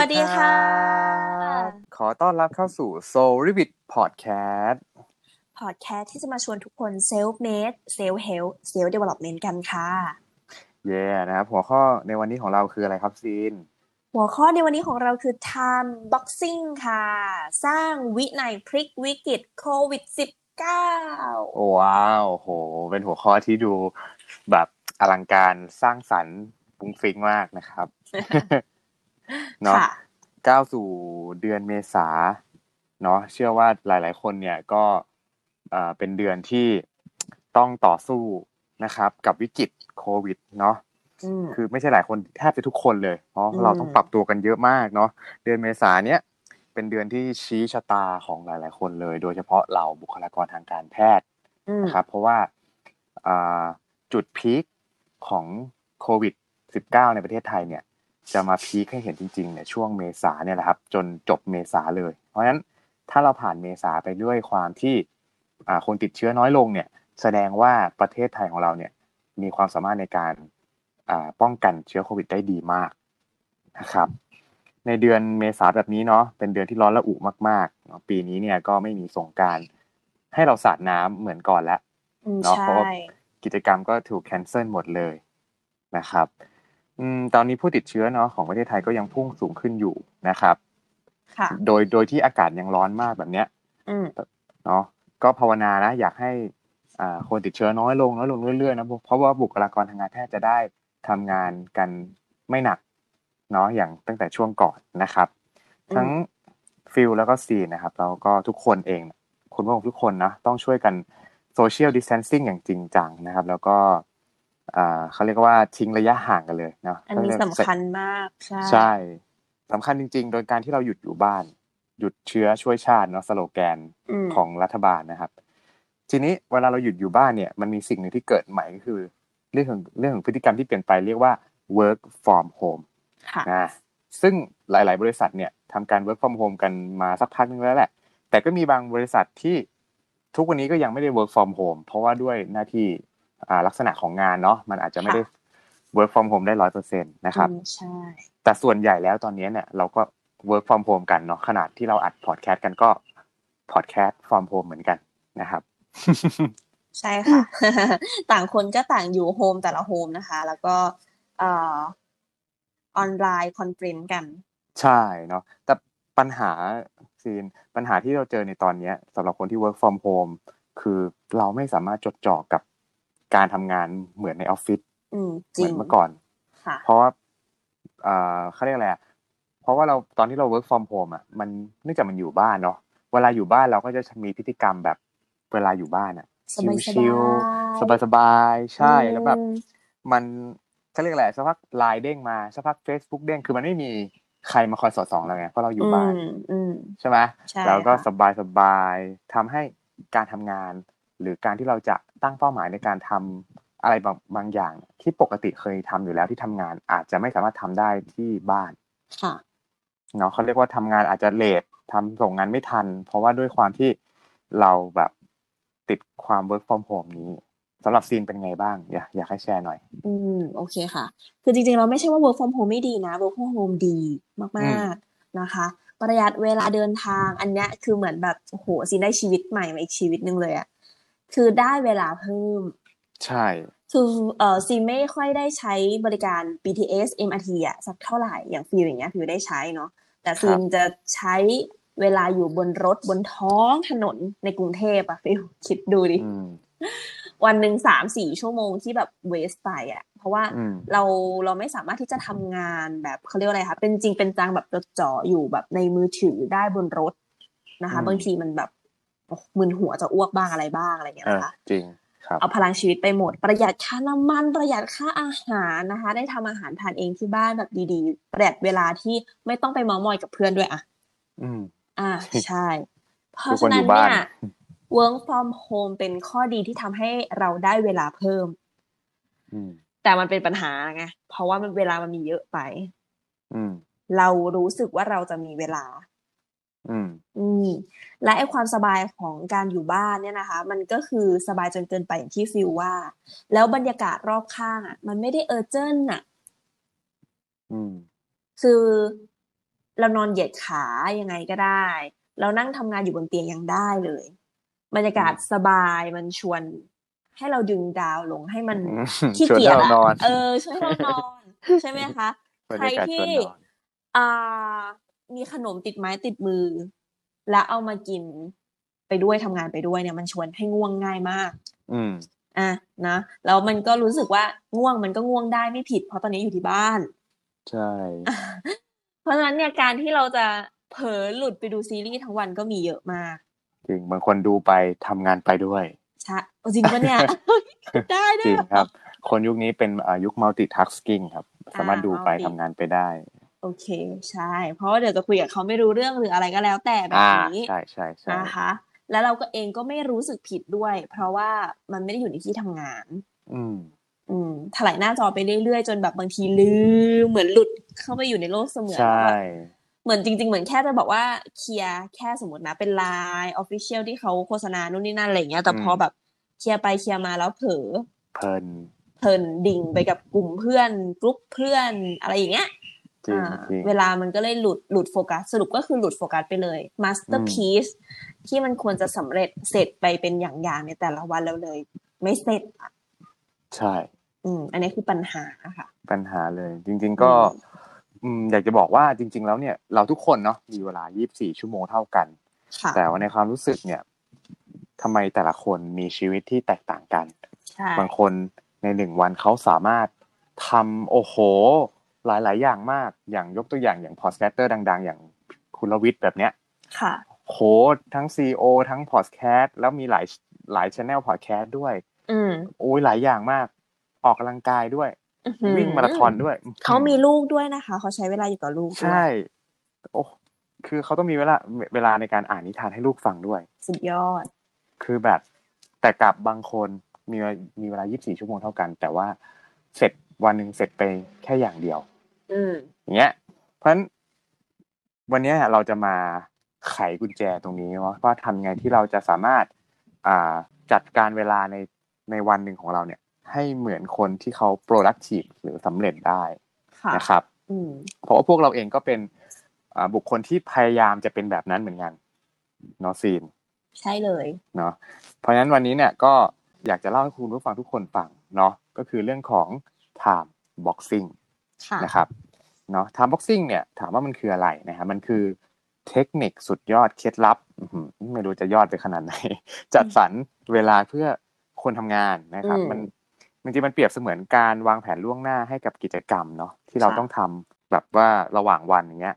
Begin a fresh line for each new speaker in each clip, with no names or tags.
วัสดีค่ะ
ขอต้อนรับเข้าสู่ Soul Revit Podcast
พอดแคสต์ที่จะมาชวนทุกคน self made self help self development กันค่ะ
เย่นะครับ หัวข้อในวันนี้ของเราคืออะไรครับซีน
หัวข้อในวันนี้ของเราคือ time boxing ค่ะ สร้างวินัยพลิกวิกฤตโควิด -19
ว้าวโห เป็นหัวข้อที่ดูแบบอลังการสร้างสรรค์ฟุ้งฟิ้งมากนะครับ เนาะ
ค่ะ
ก้าวสู่เดือนเมษาเนาะเชื่อว่าหลาย ๆ คนเนี่ยก็เอ่อเป็นเดือนที่ต้องต่อสู้นะครับ กับวิกฤตโควิดเนาะ
อืม
คือไม่ใช่หลายคนแทบจะทุกคนเลยเพราะ
อืม
เราต้องปรับตัวกันเยอะมากเนาะเดือนเมษาเนี้ยเป็นเดือนที่ชี้ชะตาของหลาย ๆ คนเลย โดยเฉพาะเราบุคลากรทางการแพทย์
อืม
นะครับ เพราะว่าอ่าจุดพีคของโควิด -19 ในประเทศไทยเนี่ย จะมาพีคให้เห็นจริงๆเนี่ยช่วงเมษาเนี่ยแหละครับ จนจบเมษาเลย เพราะฉะนั้นถ้าเราผ่านเมษาไปด้วยความที่อ่าคนติดเชื้อน้อยลงเนี่ย แสดงว่าประเทศไทยของเราเนี่ยมีความสามารถในการอ่าป้องกันเชื้อโควิดได้ดีมากนะครับ ในเดือนเมษาแบบนี้เนาะเป็นเดือนที่ร้อนระอุมากๆเนาะปีนี้เนี่ยก็ไม่มีสงกรารให้เราสาดน้ำเหมือนก่อนแล้ว
อืม
เนาะ
ใช่
เพราะว่ากิจกรรมก็ถูกแคนเซิลหมดเลยนะครับ อืมตอนนี้ผู้ติดเชื้อเนาะของประเทศไทยก็ยังพุ่งสูงขึ้นอยู่นะครับ
ค่ะ
โดยโดยที่อากาศยังร้อนมากแบบเนี้ย
อืม
เนาะก็ภาวนานะอยากให้อ่าคนติดเชื้อน้อยลงน้อยลงเรื่อยๆนะเพราะว่าบุคลากรทางการแพทย์จะได้ทำงานกันไม่หนักเนาะอย่างตั้งแต่ช่วงก่อนนะครับ
อืม
ทั้งฟิลแล้วก็ซีนนะครับแล้วก็ทุกคนเองคุณผู้ชมทุกคนนะต้องช่วยกันโซเชียลดิส a นซิ่งอย่างจริงจังนะครับ แล้วก็อ่า เขาเรียกว่าทิ้งระยะห่างกันเลยเนาะ
อันนี้สำคัญมากใช่
ใช่สำคัญจริง ๆ โดยการที่เราหยุดอยู่บ้าน หยุดเชื้อช่วยชาติเนาะสโลแกน
อืม
ของรัฐบาลนะครับ ทีนี้เวลาเราหยุดอยู่บ้านเนี่ยมันมีสิ่งหนึ่งที่เกิดใหม่ก็คือ เรื่องของเรื่องของพฤติกรรมที่เปลี่ยนไปเรียกว่า work from home
ค่ะ
นะซึ่งหลาย ๆ บริษัทเนี่ยทำการ work from home กันมาสักพักนึงแล้วแหละ แต่ก็มีบางบริษัทที่ทุกวันนี้ก็ยังไม่ได้ work from home เพราะว่าด้วยหน้าที่อ่า ลักษณะของงานเนาะมันอาจจะไม่ได้ work from home ได้ร้อยเปอร์เซ็นต์นะครับ
อืมใช่
แต่ส่วนใหญ่แล้วตอนนี้เนี่ยเราก็ work from home กันเนาะขนาดที่เราอัดพอดแคสต์กันก็พอดแคสต์ from home เหมือนกันนะครับ
ใช่ค่ะ ต่างคนก็ต่างอยู่ home แต่ละ home นะคะ แล้วก็เอ่อ online conference กัน
ใช่เนาะแต่ปัญหาซีนปัญหาที่เราเจอในตอนเนี้ยสำหรับคนที่ work from home คือเราไม่สามารถจดจ่อกับ การทำงานเหมือนในออฟฟิศ
อืมจริ
มือนเมื่อก่อน
ค่ะ
เพราะว่าอ่าเขาเรียกอะไรอะเพราะว่าเราตอนที่เรา work from home อะมันเนื่องจากมันอยู่บ้านเนาะเวลาอยู่บ้านเราก็จะมีพฤติกรรมแบบเวลาอยู่บ้านอะ
สบายๆ
ชิลๆสบายๆใช่แล้วแบบ
อืม
มันเขาเรียกอะไรสักพักไลน์เด้งมาสักพัก Facebook เด้งคือมันไม่มีใครมาคอยสอดส่องเราไงเพราะเราอยู่บ้าน
มอืม
ใช่ไหม
ใช่
แล้วก็
ค่ะ
สบายสบายๆทำให้การทำงาน หรือการที่เราจะ ตั้งเป้าหมายในการทำอะไรบางบางอย่าง ที่ปกติเคยทำอยู่แล้วที่ทำงาน อาจจะไม่สามารถทำได้ที่บ้าน
ค่ะ
เนาะเขาเรียกว่าทำงานอาจจะเลททำส่งงานไม่ทัน เพราะว่าด้วยความที่เราแบบติดความ work from home นี้สำหรับซีนเป็นไงบ้าง อยากอยากให้แชร์หน่อย
อืมโอเคค่ะ คือจริงๆ เราไม่ใช่ว่า work from home ไม่ดีนะ work from home ดี
อื
มามกๆนะคะ ประหยัดเวลาเดินทางอันเนี้ยคือเหมือนแบบโอ้โหซีได้ชีวิตใหม่มาอีกชีวิตหนึ่งเลยอะ คือได้เวลาเพิ่ม
ใช่
คือเออซีไม่ค่อยได้ใช้บริการ BTS MRT อะสักเท่าไหร่อย่างฟิวอย่างเงี้ยฟิวได้ใช้เนาะแต่ซีนจะใช้เวลาอยู่บนรถบนท้องถนนในกรุงเทพอะฟิวคิดดูดิ
อืม
วันหนึ่งสามสี่ชั่วโมงที่แบบเวสไปอะเพราะว่า
อืม
เราเราไม่สามารถที่จะทำงานแบบเขาเรียกว่าอะไรคะเป็นจริงเป็นจังแบบจดจ่ออยู่แบบในมือถือได้บนรถนะคะ
อืม
บางทีมันแบบโอ้ มึนหัวจะอ้วกบ้างอะไรบ้างอะไรอย่างเงี้ย
เออ
นะคะ
จริงครับ
เอาพลังชีวิตไปหมด ประหยัดค่าน้ำมันประหยัดค่าอาหารนะคะ ได้ทำอาหารทานเองที่บ้านแบบดีๆประหยัดเวลาที่ไม่ต้องไปเมามอยกับเพื่อนด้วยอะ
อืม
อ่าใช่ เพ
ทุ
ราะ
กคน
ฉะ
อ
นั้น
ยู่บ้า
เนี่
น
ย work from home เป็นข้อดีที่ทำให้เราได้เวลาเพิ่ม
อืม
แต่มันเป็นปัญหาไงเพราะว่ามันเวลามันมีเยอะไป
อืม
เรารู้สึกว่าเราจะมีเวลา
อืม
อืมและไอ้ความสบายของการอยู่บ้านเนี่ยนะคะ มันก็คือสบายจนเกินไปอย่างที่ฟิลว่า แล้วบรรยากาศรอบข้างอะ มันไม่ได้เออร์เจนอะ
อืม
คือเรานอนเหยียดขายังไงก็ได้ เรานั่งทำงานอยู่บนเตียงยังได้เลย บรรยากาศสบายมันชวน ให้เราดึงดาวลงให้มัน
อืม
ขี้
ชวน
เกียจ
ให้เรา
อะ
นอน
เออช่วยให้เรานอน ใช่ไหมคะ
บร
ใคร
รยากาศช
ที่
วนนอน
อ่า มีขนมติดไม้ติดมือ แล้วเอามากินไปด้วยทำงานไปด้วยเนี่ย มันชวนให้ง่วงง่ายมาก
อืม
อะนะแล้วมันก็รู้สึกว่าง่วงมันก็ง่วงได้ไม่ผิด เพราะตอนนี้อยู่ที่บ้าน
ใช่
เพราะฉะนั้นเนี่ยการที่เราจะเผลอหลุดไปดูซีรีส์ทั้งวันก็มีเยอะมาก
จริงบางคนดูไปทำงานไปด้วย
ใช่จริงปะเนี่ยได้ด้
จ
วย
ริง
เหอ
ครับ คนยุคนี้เป็นอ่ายุค multitasking ครับ สามารถดูไป
multi
ทำงานไปได้
โอเค ใช่ เพราะว่าเดี๋ยวจะคุยกับเขาไม่รู้เรื่องหรืออะไรก็แล้วแต่แบบ
อ่า
นี้
ใช่ใช่ใช่
นะคะ แล้วเราก็เองก็ไม่รู้สึกผิดด้วย เพราะว่ามันไม่ได้อยู่ในที่ทำงาน
อืม
อืมถลายหน้าจอไปเรื่อยๆ จนแบบบางทีลืมเหมือนหลุดเข้าไปอยู่ในโลกเสมือน
ใช่
แล้วอะเหมือนจริง ๆ เหมือนแค่จะบอกว่าเคลียร์แค่สมมตินะเป็นไลน์ official ที่เขาโฆษณานู่นนี่นั่นอะไรอย่างเงี้ย แต่พอแบบเคลียร์ไปเคลียร์มาแล้วเผลอ
เพลิน
เพลินดิ่งไปกับกลุ่มเพื่อนกรุ๊ปเพื่อนอะไรอย่างเงี้ย
จริง
อ่า
จริง
เวลามันก็เลยหลุดหลุดโฟกัสสรุปก็คือหลุดโฟกัสไปเลย masterpiece ที่มันควรจะสำเร็จเสร็จไปเป็นอย่างๆในแต่ละวันแล้วเลย ไม่เสร็จอะ
ใช่
อืม อันนี้คือปัญหาค่ะ
ปัญหาเลย จริง ๆ ก็อืมอยากจะบอกว่าจริง ๆ แล้วเนี่ยเราทุกคนเนาะมีเวลา 24 ชั่วโมงเท่ากัน
ค่ะ
แต่ว่าในความรู้สึกเนี่ยทำไมแต่ละคนมีชีวิตที่แตกต่างกัน
ใช่
บางคนในหนึ่งวันเขาสามารถทำโอ้โห หลาย ๆ อย่างมากอย่างยกตัวอย่างอย่าง podcaster ดัง ๆ อย่างคุณรวิศแบบเนี้ย
ค่ะ
โหทั้ง CEO ทั้งพอดแคสต์แล้วมีหลายหลาย channel พอดแคสต์ด้วย
อืม
โอ้ยหลายอย่างมาก ออกกำลังกายด้วย
อื้อหือ
วิ่งมาราธอนด้วย
เขามีลูกด้วยนะคะ เขาใช้เวลาอยู่กับลูกด้วย
ใช่ โอ้คือเขาต้องมีเวลาเวลาในการอ่านนิทานให้ลูกฟังด้วย
สุดยอด
คือแบบแต่กับบางคนมีเวลามีเวลา 24 ชั่วโมงเท่ากัน แต่ว่าเสร็จวันหนึ่งเสร็จไปแค่อย่างเดียว
อืม
อย่างเงี้ย เพราะฉะนั้นวันเนี้ยเราจะมาไขกุญแจตรงนี้ว่าว่าทำไงที่เราจะสามารถอ่าจัดการเวลาในในวันหนึ่งของเราเนี่ย ให้เหมือนคนที่เขา productive หรือสำเร็จได้
ค่ะ
นะครับ
อืม
เพราะว่าพวกเราเองก็เป็นอ่าบุคคลที่พยายามจะเป็นแบบนั้นเหมือนกันเนาะซีน
ใช่เลย
เนาะเพราะฉะนั้นวันนี้เนี่ยก็อยากจะเล่าให้คุณผู้ฟังทุกคนฟังเนาะก็คือเรื่องของ time boxing
ค่ะ
นะครับเนาะ time boxing เนี่ยถามว่ามันคืออะไรนะครับมันคือเทคนิคสุดยอดเคล็ดลับอื้อหือไม่รู้จะยอดไปขนาดไหน จัดสรรเวลาเพื่อคนทำงานนะครับ
อืม
มันจริงๆมันเปรียบเสมือนการวางแผนล่วงหน้าให้กับกิจกรรมเนาะที่เรา
ค่ะ
ต้องทำแบบว่าระหว่างวันอย่างเงี้ย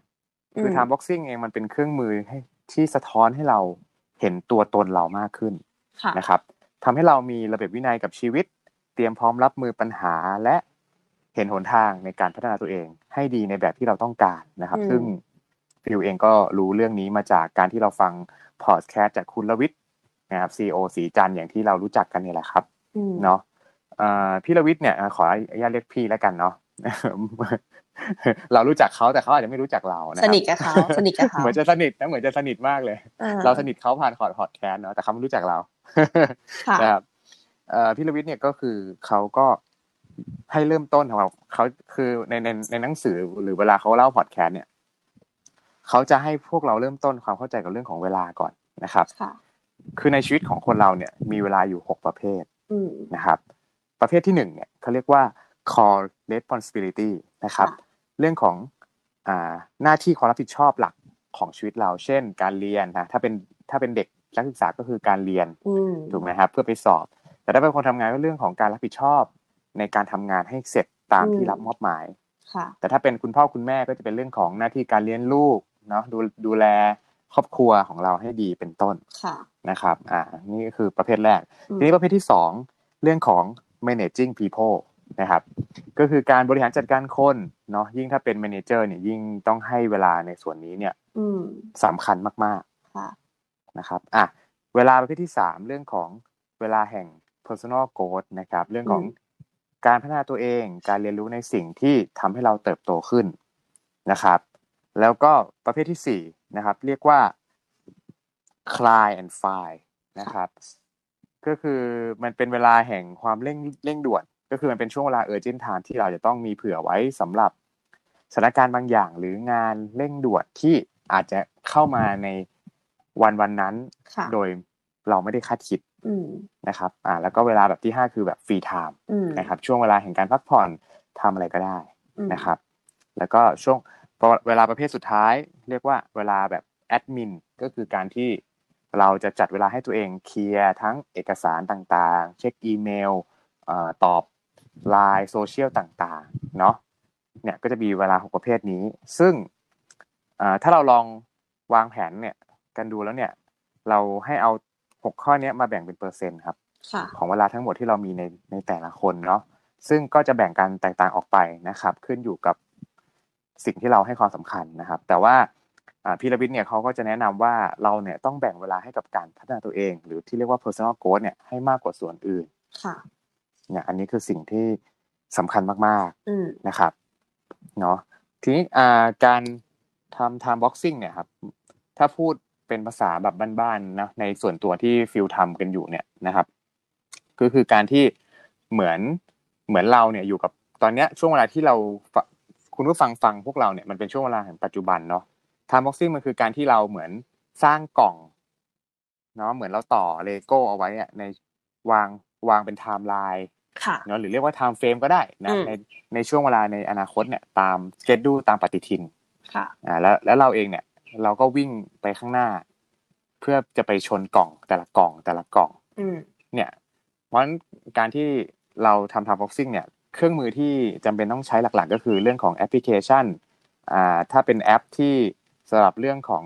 คือ
ม
time boxing เองมันเป็นเครื่องมือให้ที่สะท้อนให้เราเห็นตัวตนเรามากขึ้น
ค่ะ
นะครับทำให้เรามีระเบียบวินัยกับชีวิต เตรียมพร้อมรับมือปัญหาและ เห็นหนทางในการพัฒนาตัวเอง ให้ดีในแบบที่เราต้องการนะครับ
อืม
ซึ่งฟิลเองก็รู้เรื่องนี้มาจากการที่เราฟังพอดแคสต์จากคุณรวิศนะครับ CEO ศรีจันทร์อย่างที่เรารู้จักกันนี่แหละครับ
อืม
เนาะเอ่อพี่ลวิทย์เนี่ย ขออนุญาตเรียกพี่แล้วกันเนาะเรารู้จักเขาแต่เขาอาจจะไม่รู้จักเรานะครับส
นิทกับเขาสนิทกับเขา
เหมือนจะสนิทนะเหมือนจะสนิทมากเลย
อ่
เราสนิทเขาผ่านคอร์ดพอดแคสต์เนาะแต่เขาไม่รู้จักเรา
ค่ะ
นะครับเอ่อพี่ลวิทย์เนี่ยก็คือเขาก็ ให้เริ่มต้นของเราเขาคือในในในหนังสือหรือเวลาเขาเล่าพอดแคสต์เนี่ยเขาจะให้พวกเราเริ่มต้นความเข้าใจกับเรื่องของเวลาก่อนนะครับ
ค่ะ
คือในชีวิตของคนเราเนี่ย มีเวลาอยู่หกประเภท
อืม
นะครับ ประเภทที่หนึ่งเนี่ยเขาเรียกว่า core responsibility นะครับ
ค่ะ
เรื่องของอ่าหน้าที่ความรับผิดชอบหลักของชีวิตเรา เช่น การเรียนนะถ้าเป็นถ้าเป็นเด็กนักศึกษาก็คือการเรียน
อืม
ถูกไหมครับเพื่อไปสอบ แต่ถ้าเป็นคนทำงานก็เรื่องของการรับผิดชอบ ในการทำงานให้เสร็จตามที่รับมอบหมาย
ค่ะ
แต่ถ้าเป็นคุณพ่อคุณแม่ก็จะเป็นเรื่องของหน้าที่การเลี้ยงลูกเนาะดูดูแลครอบครัวของเราให้ดีเป็นต้น
ค่ะ
นะครับ อ่า นี่ก็คือประเภทแรก
อืม
ทีนี้ประเภทที่สองเรื่องของ managing people นะครับ ก็คือการบริหารจัดการคนเนาะยิ่งถ้าเป็น manager เนี่ยยิ่งต้องให้เวลาในส่วนนี้เนี่ย
อืม
สำคัญมาก
ค่ะ
ๆนะครับ อะ เวลาประเภทที่สามเรื่องของเวลาแห่ง personal growth นะครับ เรื่องของ
อืม
การพัฒนาตัวเองการเรียนรู้ในสิ่งที่ทำให้เราเติบโตขึ้นนะครับ แล้วก็ประเภทที่สี่นะครับ เรียกว่า cry and fire นะครับ ก็คือมันเป็นเวลาแห่งความเร่งเร่งด่วน ก็คือมันเป็นช่วงเวลา urgent time ที่เราจะต้องมีเผื่อไว้สำหรับสถานการณ์บางอย่างหรืองานเร่งด่วนที่อาจจะเข้ามาในวันวันนั้น โดยเราไม่ได้คาดคิด นะครับอ่าแล้วก็เวลาแบบที่ห้าคือแบบ free time นะครับช่วงเวลาแห่งการพักผ่อนทำอะไรก็ได้นะครับ แล้วก็ช่วงเวลาประเภทสุดท้าย เรียกว่าเวลาแบบแอดมินก็คือการที่เราจะจัดเวลาให้ตัวเองเคลียร์ทั้งเอกสารต่างๆ เช็คอีเมลตอบไลน์โซเชียลต่างๆเนาะเนี่ยก็จะมีเวลาหกประเภทนี้ ซึ่งถ้าเราลองวางแผนเนี่ยกันดูแล้วเนี่ยเราให้เอา หกข้อนี้มาแบ่งเป็นเปอร์เซ็นต์ครับของเวลาทั้งหมดที่เรามีในในแต่ละคนเนาะซึ่งก็จะแบ่งกันแตกต่างออกไปนะครับ ขึ้นอยู่กับสิ่งที่เราให้ความสำคัญนะครับ แต่ว่าพีระบิดเนี่ยเขาก็จะแนะนำว่าเราเนี่ยต้องแบ่งเวลาให้กับการพัฒนาตัวเอง หรือที่เรียกว่า personal growth เนี่ยให้มากกว่าส่วนอื่น
ค่ะ
เนี่ยอันนี้คือสิ่งที่สำคัญมากๆนะครับเนาะทีนี้การทำ time boxing เนี่ยครับถ้าพูด เป็นภาษาแบบบ้านๆนะในส่วนตัวที่ฟิลทำกันอยู่เนี่ยนะครับ ก็คือการที่เหมือนเหมือนเราเนี่ยอยู่กับตอนเนี้ยช่วงเวลาที่เราคุณผู้ฟังฟังพวกเราเนี่ยมันเป็นช่วงเวลาแห่งปัจจุบันเนาะไทม์บ็อกซิ่งมันคือการที่เราเหมือนสร้างกล่องเนาะเหมือนเราต่อเลโก้เอาไว้อะในวางวางเป็นไทม์ไลน์เนาะหรือเรียกว่า time frame ก็ได้นะในในช่วงเวลาในอนาคตเนี่ยตาม schedule ตามปฏิทิน
ค่ะ
อ่าแล้วแล้วเราเองเนี่ย เราก็วิ่งไปข้างหน้า เพื่อจะไปชนกล่องแต่ละกล่องแต่ละกล่องเนี่ย เพราะฉะนั้นการที่เราทำ time boxing เนี่ย เครื่องมือที่จำเป็นต้องใช้หลักๆ ก็คือเรื่องของแอปพลิเคชันอ่าถ้าเป็นแอปที่สำหรับเรื่องของ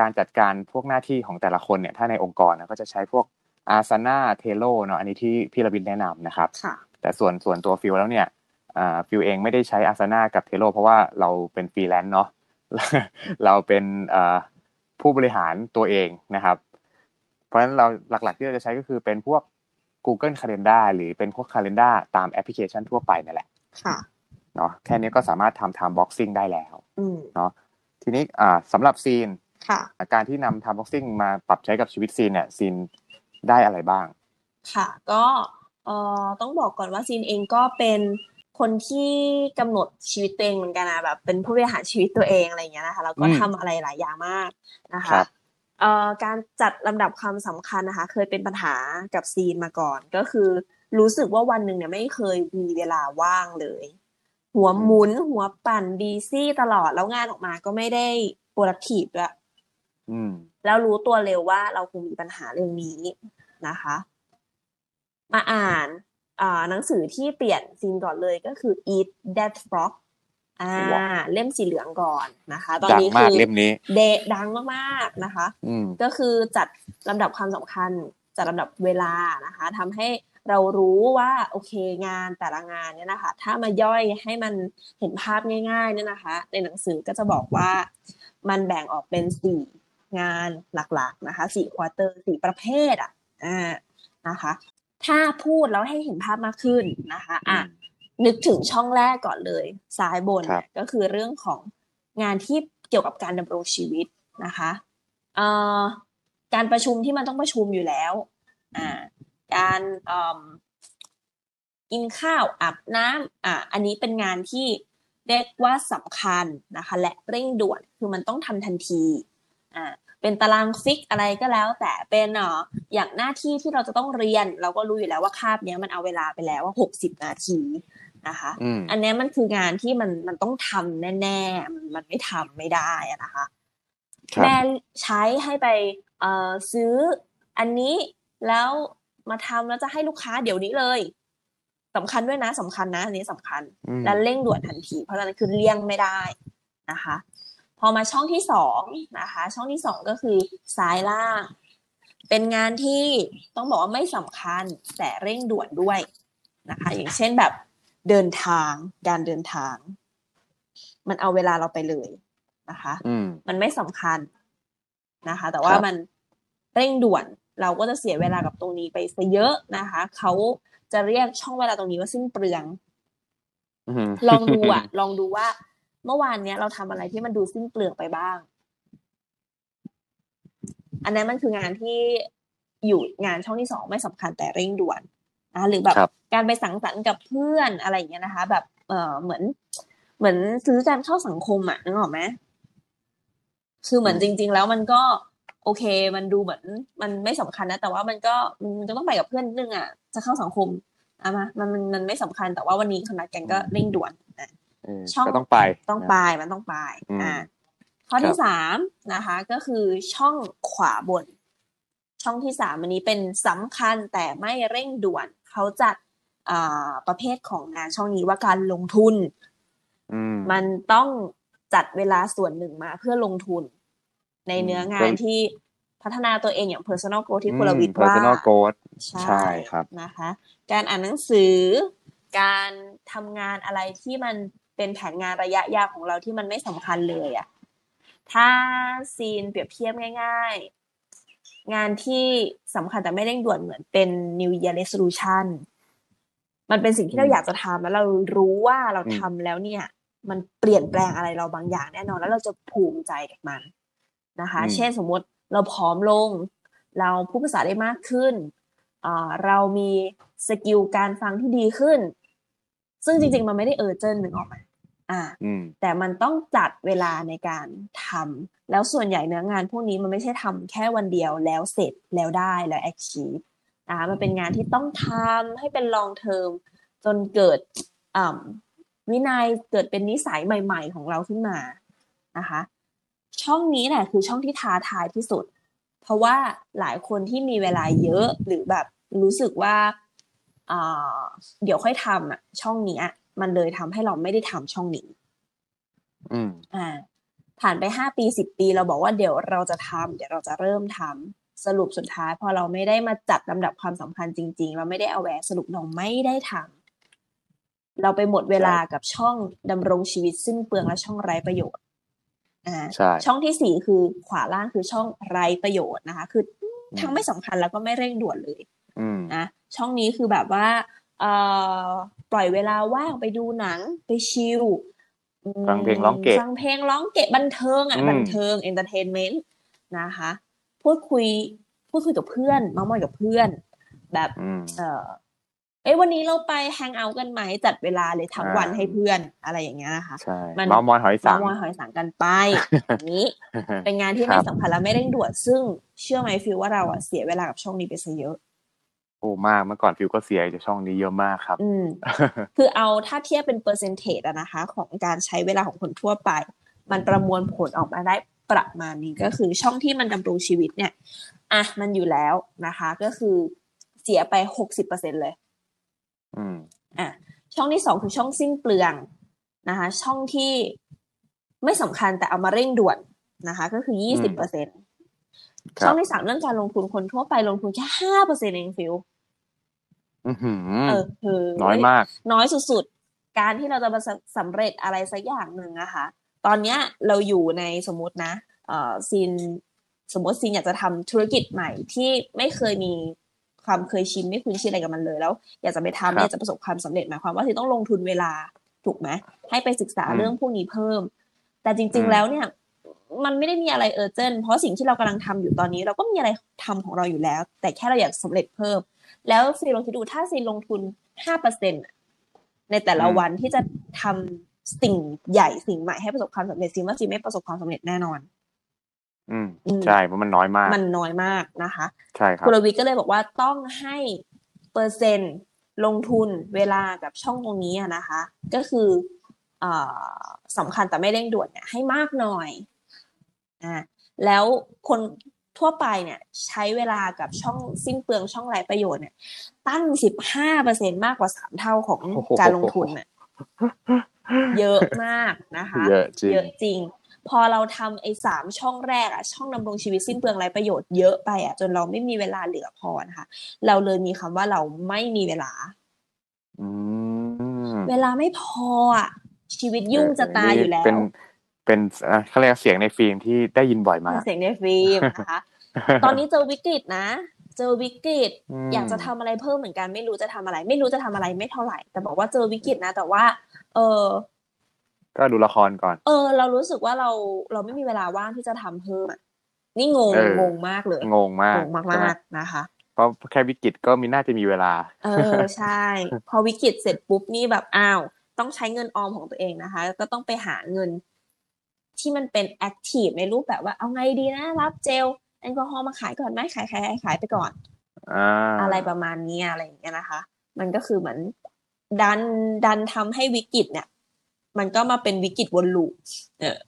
การจัดการพวกหน้าที่ของแต่ละคนเนี่ย ถ้าในองค์กรก็จะใช้พวก Asana Trello เนาะอันนี้ที่พี่รวิศแนะนำนะครับ แต่ส่วนส่วนตัวฟิลแล้วเนี่ยฟิลเองไม่ได้ใช้อาซาน่ากับ Trello เพราะว่าเราเป็นฟรีแลนซ์เนาะ เราเป็นผู้บริหารตัวเองนะครับ เพราะฉะนั้นเราหลักๆที่เราจะใช้ก็คือเป็นพวก Google Calendar หรือเป็นพวก Calendar ตามแอปพลิเคชันทั่วไปนั่นแหละเนาะแค่นี้ก็สามารถทำ time boxing ได้แล้วเนาะทีนี้อ่าสำหรับซีนการที่นำ time boxing มาปรับใช้กับชีวิตซีนเนี่ยซีนได้อะไรบ้าง
ค่ะ ก็เอ่อต้องบอกก่อนว่าซีนเองก็เป็น คนที่กำหนดชีวิตตัวเองเหมือนกันนะแบบ เป็นผู้บริหารชีวิตตัวเองอะไรเงี้ยนะคะแล้วก็ทำอะไรหลายอย่างมากนะคะเอ่อการจัดลำดับความสำคัญนะคะ เคยเป็นปัญหากับซีนมาก่อน ก็คือ รู้สึกว่าวันหนึ่งเนี่ยไม่เคยมีเวลาว่างเลย หัวหมุนหัวปั่นบีซี่ตลอดแล้วงานออกมาก็ไม่ได้โปรดักทีฟด้วยแล้วรู้ตัวเร็วว่าเราคงมีปัญหาเรื่องนี้นะคะ มาอ่านอ่า หนังสือที่เปลี่ยนซีนก่อนเลยก็คือ Eat That Frog อ่า เล่มสีเหลืองก่อนนะคะ ตอนนี้คือ
เล่มนี้
เดดังมากๆนะคะ ก็คือจัดลำดับความสำคัญ จัดลำดับเวลานะคะทำให้เรารู้ว่าโอเคงานแต่ละงานเนี่ยนะคะ ถ้ามาย่อยให้มันเห็นภาพง่ายๆเนี่ยนะคะ ในหนังสือก็จะบอกว่ามันแบ่งออกเป็นสี่งานหลักๆนะคะสี่ควอเตอร์สี่ประเภทอะอ่านะคะ ถ้าพูดแล้วให้เห็นภาพมากขึ้นนะคะอะนึกถึงช่องแรกก่อนเลย ซ้ายบนก็คือเรื่องของงานที่เกี่ยวกับการดำรงชีวิตนะคะเอ่อการประชุมที่มันต้องประชุมอยู่แล้วอ่าการกินข้าวอาบน้ำอ่าอันนี้เป็นงานที่เรียกว่าสำคัญนะคะ และเร่งด่วนคือมันต้องทำทันทีอ่า เป็นตารางฟิกอะไรก็แล้ว แต่เป็นเนาะอย่างหน้าที่ที่เราจะต้องเรียน เราก็รู้อยู่แล้วว่าคาบนี้มันเอาเวลาไปแล้วว่าหกสิบนาทีนะคะ อันนี้มันคืองานที่มันมันต้องทำแน่ๆมันมันไม่ทำไม่ได้นะคะแม่ใช้ให้ไปเอ่อซื้ออันนี้แล้วมาทำแล้วจะให้ลูกค้าเดี๋ยวนี้เลยสำคัญด้วยนะสำคัญนะอันนี้สำคัญ และเร่งด่วนทันที เพราะฉะนั้นคือเลี่ยงไม่ได้นะคะ พอมาช่องที่สองนะคะ ช่องที่สองก็คือซ้ายล่าง เป็นงานที่ต้องบอกว่าไม่สำคัญแต่เร่งด่วนด้วยนะคะ อย่างเช่นแบบเดินทาง การเดินทาง มันเอาเวลาเราไปเลยนะคะมันไม่สำคัญนะคะ แต่ว่ามันเร่งด่วนเราก็จะเสียเวลากับตรงนี้ไปซะเยอะนะคะ เขาจะเรียกช่องเวลาตรงนี้ว่าสิ้นเปลือง ลองดูอะลองดูว่า เมื่อวานเนี้ยเราทำอะไรที่มันดูสิ้นเปลืองไปบ้าง อันนั้นมันคืองานที่อยู่งานช่องที่สองไม่สำคัญแต่เร่งด่วนนะหรือแบบการไปสังสรรค์กับเพื่อนอะไรอย่างเงี้ยนะคะ แบบเออเหมือน เหมือนซื้อการเข้าสังคมอะนึกออกไหมคือเหมือนจริง ๆ แล้วมันก็ โอเค มันดูเหมือน มันไม่สำคัญนะแต่ว่ามันก็มันก็ต้องไปกับเพื่อนนิดนึงอะจะเข้าสังคมอะมามันมันมันไม่สำคัญแต่ว่าวันนี้คณะแกงก็เร่งด่วนนะ
เออ
ช่อง
ก็ต้องไป
ต้องไปมันต้องไป
อืม
อ่าข้อ
ครั
ที่
บ
สามนะคะ ก็คือช่องขวาบน ช่องที่สามอันนี้เป็นสำคัญแต่ไม่เร่งด่วน เขาจัดอ่าประเภทของงานช่องนี้ว่าการลงทุน
อืม
มันต้องจัดเวลาส่วนหนึ่งมาเพื่อลงทุน ในเนื้องาน
ก็
ที่พัฒนาตัวเองอย่าง personal growth ที่
อืม
คุณลวิทย์ว่า
personal growth ใช่ครับ
นะคะ การอ่านหนังสือ การทำงานอะไรที่มัน เป็นแผนงานระยะยาวของเราที่มันไม่สำคัญเลยอะถ้าซีนเปรียบเทียบง่าย ๆ งานที่สำคัญแต่ไม่เร่งด่วนเหมือนเป็น New Year Resolution มันเป็นสิ่งที่เรา
อืม
อยากจะทำแล้วเรารู้ว่าเรา
อืม
ทำแล้วเนี่ย มันเปลี่ยนแปลงอะไรเราบางอย่างแน่นอน แล้วเราจะภูมิใจกับมันนะคะ
อืม
เช่นสมมติเราผอมลง เราพูดภาษาได้มากขึ้นอ่าเรามีสกิลการฟังที่ดีขึ้น ซึ่งจริง ๆ มันไม่ได้เออเจนหนึ่งออกมา อ่า
อืม
แต่มันต้องจัดเวลาในการทำแล้วส่วนใหญ่เนื้องานพวกนี้มันไม่ใช่ทำแค่วันเดียวแล้วเสร็จแล้วได้แล้ว achieve นะคะมันเป็นงานที่ต้องทำให้เป็น long term จนเกิดอ่ำวินัยเกิดเป็นนิสัยใหม่ ๆ ของเราขึ้นมานะคะช่องนี้แหละคือช่องที่ท้าทายที่สุด เพราะว่าหลายคนที่มีเวลาเยอะหรือแบบรู้สึกว่าอ่าเดี๋ยวค่อยทำอะช่องเนี้ย มันเลยทำให้เราไม่ได้ทำช่องนี้
อืม
อ่า ผ่านไปห้าปีสิบปีเราบอกว่าเดี๋ยวเราจะทำเดี๋ยวเราจะเริ่มทำสรุปสุดท้าย พอเราไม่ได้มาจัดลำดับความสำคัญจริง ๆ เราไม่ได้เอาแหวสรุปเราไม่ได้ทำเราไปหมดเวลากับช่องดำรงชีวิตสิ้นเปลืองและช่องไร้ประโยชน์อ่า
ใช่
ช่องที่สี่คือขวาล่างคือช่องไร้ประโยชน์นะคะ คือ
อืม
ทั้งไม่สำคัญแล้วก็ไม่เร่งด่วนเลย
อืม
นะช่องนี้คือแบบว่าเอ่อ ปล่อยเวลาว่างไปดูหนังไปชิลอืม
ฟังเพลงร้องเกะ
ฟังเพลงร้องเกะบันเทิงอะ
อืม
บันเทิง entertainment นะคะ พูดคุยพูดคุยกับเพื่อนเมาท์มอยกับเพื่อน แบบ
อืม
เออเอ้ยวันนี้เราไป hang out กันไหมจัดเวลาเลยทั้ง
อ่า
วันให้เพื่อนอะไรอย่างเงี้ยนะคะ
ใช่
มัน
เมามอยหอยสัง
เมาท์มอยหอยสังกันไปอย่างนี้ เป็นงานที่
ค
ไม่
รับ
สำคัญและไม่เร่งด่วนซึ่งเชื่อไหมฟิลว่าเราอะเสียเวลากับช่องนี้ไปซะเยอะ
โอ้มากเมื่อก่อนฟิวก็เสียจากช่องนี้เยอะมากครับ
อืม คือเอาถ้าเทียบเป็นเปอร์เซนเทจอะนะคะ ของการใช้เวลาของคนทั่วไป มันประมวลผลออกมาได้ประมาณนี้ก็คือช่องที่มันดำรงชีวิตเนี่ยอะมันอยู่แล้วนะคะ ก็คือเสียไปหกสิบเปอร์เซ็นเลย
อืม
อะช่องที่สองคือช่องสิ้นเปลืองนะคะ ช่องที่ไม่สำคัญแต่เอามาเร่งด่วนนะคะ ก็คือยี่สิบเปอร์เซ็น
ครับ
ช่องที่สามเรื่องการลงทุนคนทั่วไปลงทุนแค่ห้าเปอร์เซ็นเองฟิล
อื้อหือ
เออเออ
น้อยมาก
น้อยสุดๆ การที่เราจะมาสสำเร็จอะไรสักอย่างหนึ่งอะค่ะตอนเนี้ยเราอยู่ในสมมตินะเอ่อซีนสมมติซีนอยากจะทำธุรกิจใหม่ที่ไม่เคยมีความเคยชินไม่คุ้นชินอะไรกับมันเลยแล้ว อยากจะไปทำ
ครับ
อยากจะประสบความสำเร็จหมายความว่าซีนต้องลงทุนเวลาถูกไหมให้ไปศึกษา
อืม
เรื่องพวกนี้เพิ่ม แต่จ
อื
ริง
ม
ๆแล้วเนี่ย มันไม่ได้มีอะไรเออร์เจนเพราะสิ่งที่เรากำลังทำอยู่ตอนนี้ เราก็มีอะไรทำของเราอยู่แล้ว แต่แค่เราอยากสำเร็จเพิ่ม แล้วซีลองคิดดูถ้าซีลงทุนห้าเปอร์เซ็นในแต่ละ
อืม
วันที่จะทำสิ่งใหญ่สิ่งใหม่ให้ประสบความสำเร็จซีว่าซีไม่ประสบความสำเร็จแน่นอน
อืม
อืม
ใช่เพราะมันน้อยมาก
มันน้อยมากนะคะ
ใช่ครับ
คุณรวิทย์ก็เลยบอกว่าต้องให้เปอร์เซ็นต์ลงทุนเวลากับช่องตรงนี้อะนะคะ ก็คือเอ่อสำคัญแต่ไม่เร่งด่วนเนี่ยให้มากหน่อยอ่าแล้วคน ทั่วไปเนี่ยใช้เวลากับช่องสิ้นเปลืองช่องไร้ประโยชน์เนี่ยตั้งสิบห้าเปอร์เซ็นมากกว่าสามเท่าของ
โอ้โห
การลงทุนเนี่ยเยอะมากนะคะ
เยอะจริง
เยอะจริง พอเราทำไอ้สามช่องแรกอะช่องดำรงชีวิตสิ้นเปลืองไร้ประโยชน์เยอะไปอะจนเราไม่มีเวลาเหลือพอนะคะ เราเลยมีคำว่าเราไม่มีเวลา
อืม
เวลาไม่พออะชีวิตยุ่งจะตายอยู่แล้ว
เป็นเป็นเอ่อเขาเรียกเสียงในฟิล์มที่ได้ยินบ่อยมาก
เสียงในฟิล์มนะคะตอนนี้เจอวิกฤตนะ เจอวิกฤต
ม
อยากจะทำอะไรเพิ่มเหมือนกัน ไม่รู้จะทำอะไร ไม่รู้จะทำอะไรไม่เท่าไหร่ แต่บอกว่าเจอวิกฤตนะ แต่ว่า เออ
ก็ดูละครก่อน
เออ เรารู้สึกว่าเราเราไม่มีเวลาว่างที่จะทำเพิ่มอะนี่งง
เออ
งงมากเลย
งงมาก
งงมาก
ใช่ไห
มากๆนะคะ
เพราะแค่วิกฤตก็มีน่าจะมีเวลา
เออใช่ พอวิกฤตเสร็จปุ๊บนี่แบบอ้าวตต้องใช้เงินออมของตัวเองนะคะ ก็ต้องไปหาเงิน ที่มันเป็น active ในรูปแบบว่าเอาไงดีนะ รับเจลแอลกอฮอล์มาขายก่อนไหมขายขายขายขายไปก่อน
อ่า
อะไรประมาณนี้อะไรอย่างเงี้ยนะคะ มันก็คือเหมือนดันดันทำให้วิกฤตเนี่ย มันก็มาเป็นวิกฤตวน loop เออ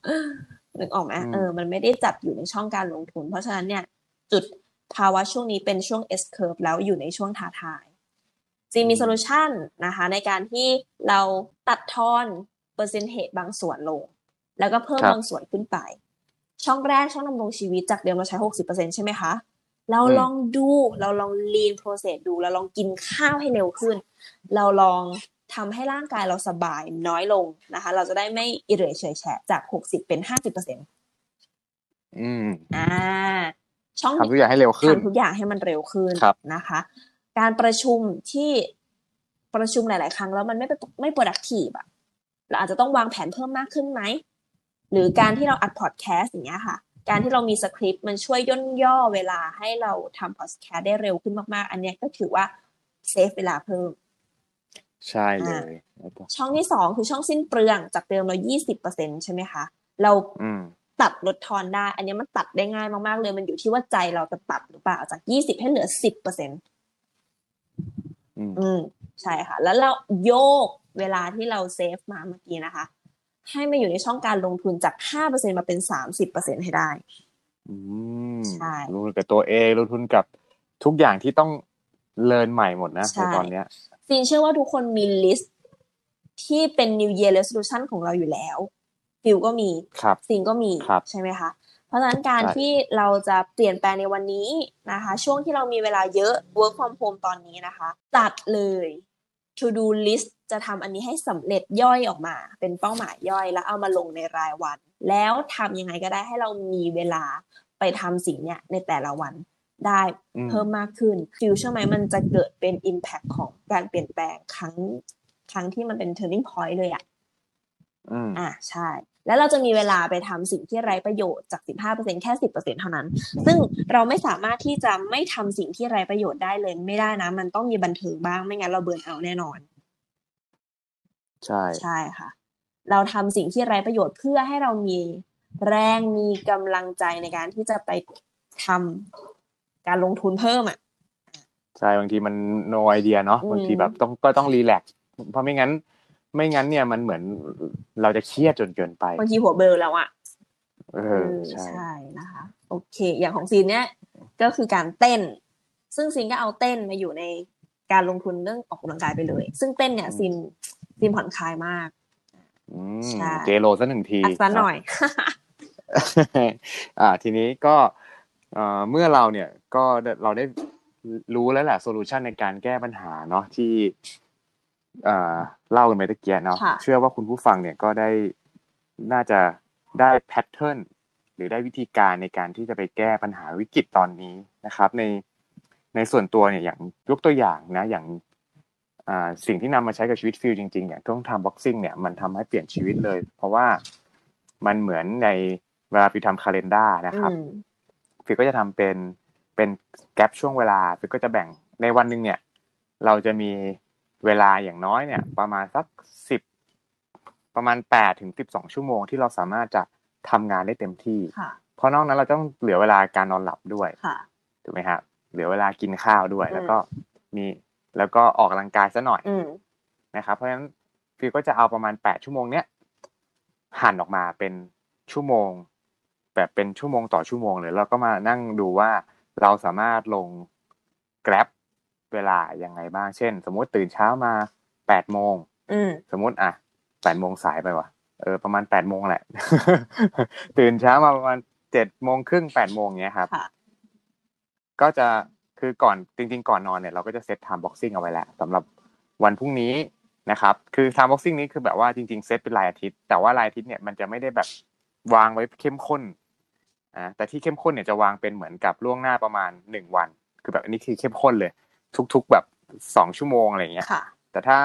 นึกออกไหมเออ มันไม่ได้จัดอยู่ในช่องการลงทุน เพราะฉะนั้นเนี่ย จุดภาวะช่วงนี้เป็นช่วง S curve แล้วอยู่ในช่วงท้าทายจริงมี solution นะคะ ในการที่เราตัดทอนเปอร์เซ็นต์เหตุบางส่วนลง แล้วก็เพิ่ม
ครับ
บางส่วนขึ้นไป ช่องแรกช่องดำรงชีวิตจากเดิมเราใช้60%ใช่ไหมคะ เรา
อืม
ลองดูเราลอง lean process ดูเราลองกินข้าวให้เร็วขึ้น เราลองทำให้ร่างกายเราสบายน้อยลงนะคะ เราจะได้ไม่อิเรเฉยแฉะจาก60เป็น50%
อืม
อ่า ช่อง
ทำทุกอย่างให้เร็วขึ้น
ทำทุกอย่างให้มันเร็วขึ้น
ครับ
นะคะ การประชุมที่ประชุมหลาย ๆ ครั้งแล้วมันไม่ไม่ productive อะเราอาจจะต้องวางแผนเพิ่มมากขึ้นไหม หรือการที่เราอัดพอดแคสต์อย่างเงี้ยค่ะ การที่เรามีสคริปต์มันช่วยย่นย่อเวลาให้เราทำพอดแคสต์ได้เร็วขึ้นมากๆ อันเนี้ยก็ถือว่า save เวลาเพิ่ม
ใช่เลยแล้วก็
ช่องที่สองคือช่องสิ้นเปลืองจากเดิมเรายี่สิบเปอร์เซ็นใช่ไหมคะ เรา
อืม
ตัดลดทอนได้ อันเนี้ยมันตัดได้ง่ายมากๆเลย มันอยู่ที่ว่าใจเราจะตัดหรือเปล่า จากยี่สิบให้เหลือสิบเปอร์เซ็น
อืม
อืม ใช่ค่ะ แล้วเราโยกเวลาที่เรา save มาเมื่อกี้นะคะ ให้มาอยู่ในช่องการลงทุนจากห้าเปอร์เซ็นมาเป็นสามสิบเปอร์เซ็นให้ได้
อืม
ใช่
ลงทุนกับตัวเองลงทุนกับทุกอย่างที่ต้องเรียนใหม่หมดนะ
ใช่
ในตอนเนี้ย
ซีนเชื่อว่าทุกคนมี list ที่เป็น New Year Resolution ของเราอยู่แล้ว ฟิลก็มี
ครับ
ซีนก็มี
ครับ
ใช่ไหมคะ เพราะฉะนั้นการ
ใช่
ที่เราจะเปลี่ยนแปลงในวันนี้นะคะ ช่วงที่เรามีเวลาเยอะ work from home ตอนนี้นะคะ ตัดเลย to do list จะทำอันนี้ให้สำเร็จย่อยออกมา เป็นเป้าหมายย่อยแล้วเอามาลงในรายวัน แล้วทำยังไงก็ได้ให้เรามีเวลาไปทำสิ่งเนี้ยในแต่ละวันได้
อืม
เพิ่มมากขึ้นฟิลเชื่อไหมมันจะเกิดเป็น impact ของการเปลี่ยนแปลงครั้งครั้งที่มันเป็น turning point เลยอะ
อืม
อะใช่ แล้วเราจะมีเวลาไปทำสิ่งที่ไร้ประโยชน์จาก 15%แค่ 10%เท่านั้น ซึ่งเราไม่สามารถที่จะไม่ทำสิ่งที่ไร้ประโยชน์ได้เลยไม่ได้นะ มันต้องมีบันเทิงบ้างไม่งั้นเราเบิร์นเอาท์แน่นอน
ใช่
ใช่ค่ะ เราทำสิ่งที่ไร้ประโยชน์เพื่อให้เรามีแรงมีกำลังใจในการที่จะไปทำการลงทุนเพิ่มอะ
ใช่บางทีมัน no idea เนาะ
อืม
บางทีแบบต้องก็ต้องรีแลกซ์เพราะไม่งั้น ไม่งั้นเนี่ยมันเหมือนเราจะเครียดจนเกินไป
บางทีหัวเบลอแล้วอะ
เอ
เอ
อ
อ
ใช่
ใช่นะคะ โอเค อย่างของซีนเนี่ยก็คือการเต้น ซึ่งซีนก็เอาเต้นมาอยู่ในการลงทุนเรื่องออกกำลังกายไปเลย ซึ่งเต้นเนี่ยซีน ซีนผ่อนคลายมาก
อืม
ใช่
เจโรสักหนึ่งที
อัดซะหน่อย
อ่า ทีนี้ก็เอ่อเมื่อเราเนี่ยก็ได้เราได้รู้แล้วแหละ solution ในการแก้ปัญหาเนาะที่เอ่อเล่ากันไปตะเกียเนาะ
ค่ะ
เชื่อว่าคุณผู้ฟังเนี่ยก็ได้น่าจะได้ pattern หรือได้วิธีการในการที่จะไปแก้ปัญหาวิกฤตตอนนี้นะครับ ในในส่วนตัวเนี่ยอย่างยกตัวอย่างนะ อย่างอ่า สิ่งที่นำมาใช้กับชีวิตฟิลจริงๆอย่างตัว time boxing เนี่ยมันทำให้เปลี่ยนชีวิตเลย เพราะว่ามันเหมือนในเวลาฟิลทำคาล endar นะครับ
อืม
ฟิลก็จะทำเป็นเป็นgap ช่วงเวลาฟิลก็จะแบ่งในวันหนึ่งเนี่ย เราจะมีเวลาอย่างน้อยเนี่ย ประมาณสักสิบประมาณแปดถึงสิบสองชั่วโมงที่เราสามารถจะทำงานได้เต็มที่
ค่ะ
เพราะนอกนั้นเราต้องเหลือเวลาการนอนหลับด้วย
ค่ะ
ถูกไหมครับเหลือเวลากินข้าวด้วย
อืม
แล้วก็มี แล้วก็ออกกำลังกายซะหน่อย
อืม
นะครับเพราะฉะนั้นฟิลก็จะเอาประมาณแปดชั่วโมงเนี้ยหั่นออกมาเป็นชั่วโมง แบบเป็นชั่วโมงต่อชั่วโมงเลยแล้วก็มานั่งดูว่าเราสามารถลง Grab เวลายังไงบ้าง เช่น สมมุติตื่นเช้ามาแปดโมง
อืม
สมมุติอะแปดโมงสายไปวะเออประมาณแปดโมงแหละ ตื่นเช้ามาประมาณเจ็ดโมงครึ่งแปดโมงเนี้ยครับ
ค่ะ
ก็จะ คือก่อนจริง ๆ ก่อนนอนเนี่ยเราก็จะ set time boxing เอาไว้แล้วสำหรับวันพรุ่งนี้นะครับคือ time boxing นี้คือแบบว่าจริง ๆ เซตเป็นรายอาทิตย์ แต่ว่ารายอาทิตย์เนี่ยมันจะไม่ได้แบบวางไว้เข้มข้นอ่าแต่ที่เข้มข้นเนี่ยจะวางเป็นเหมือนกับล่วงหน้าประมาณหนึ่งวัน คือแบบอันนี้คือเข้มข้นเลย ทุก ๆ แบบสองชั่วโมงอะไรอย่างเงี้ย
ค่ะ
แต่ถ้า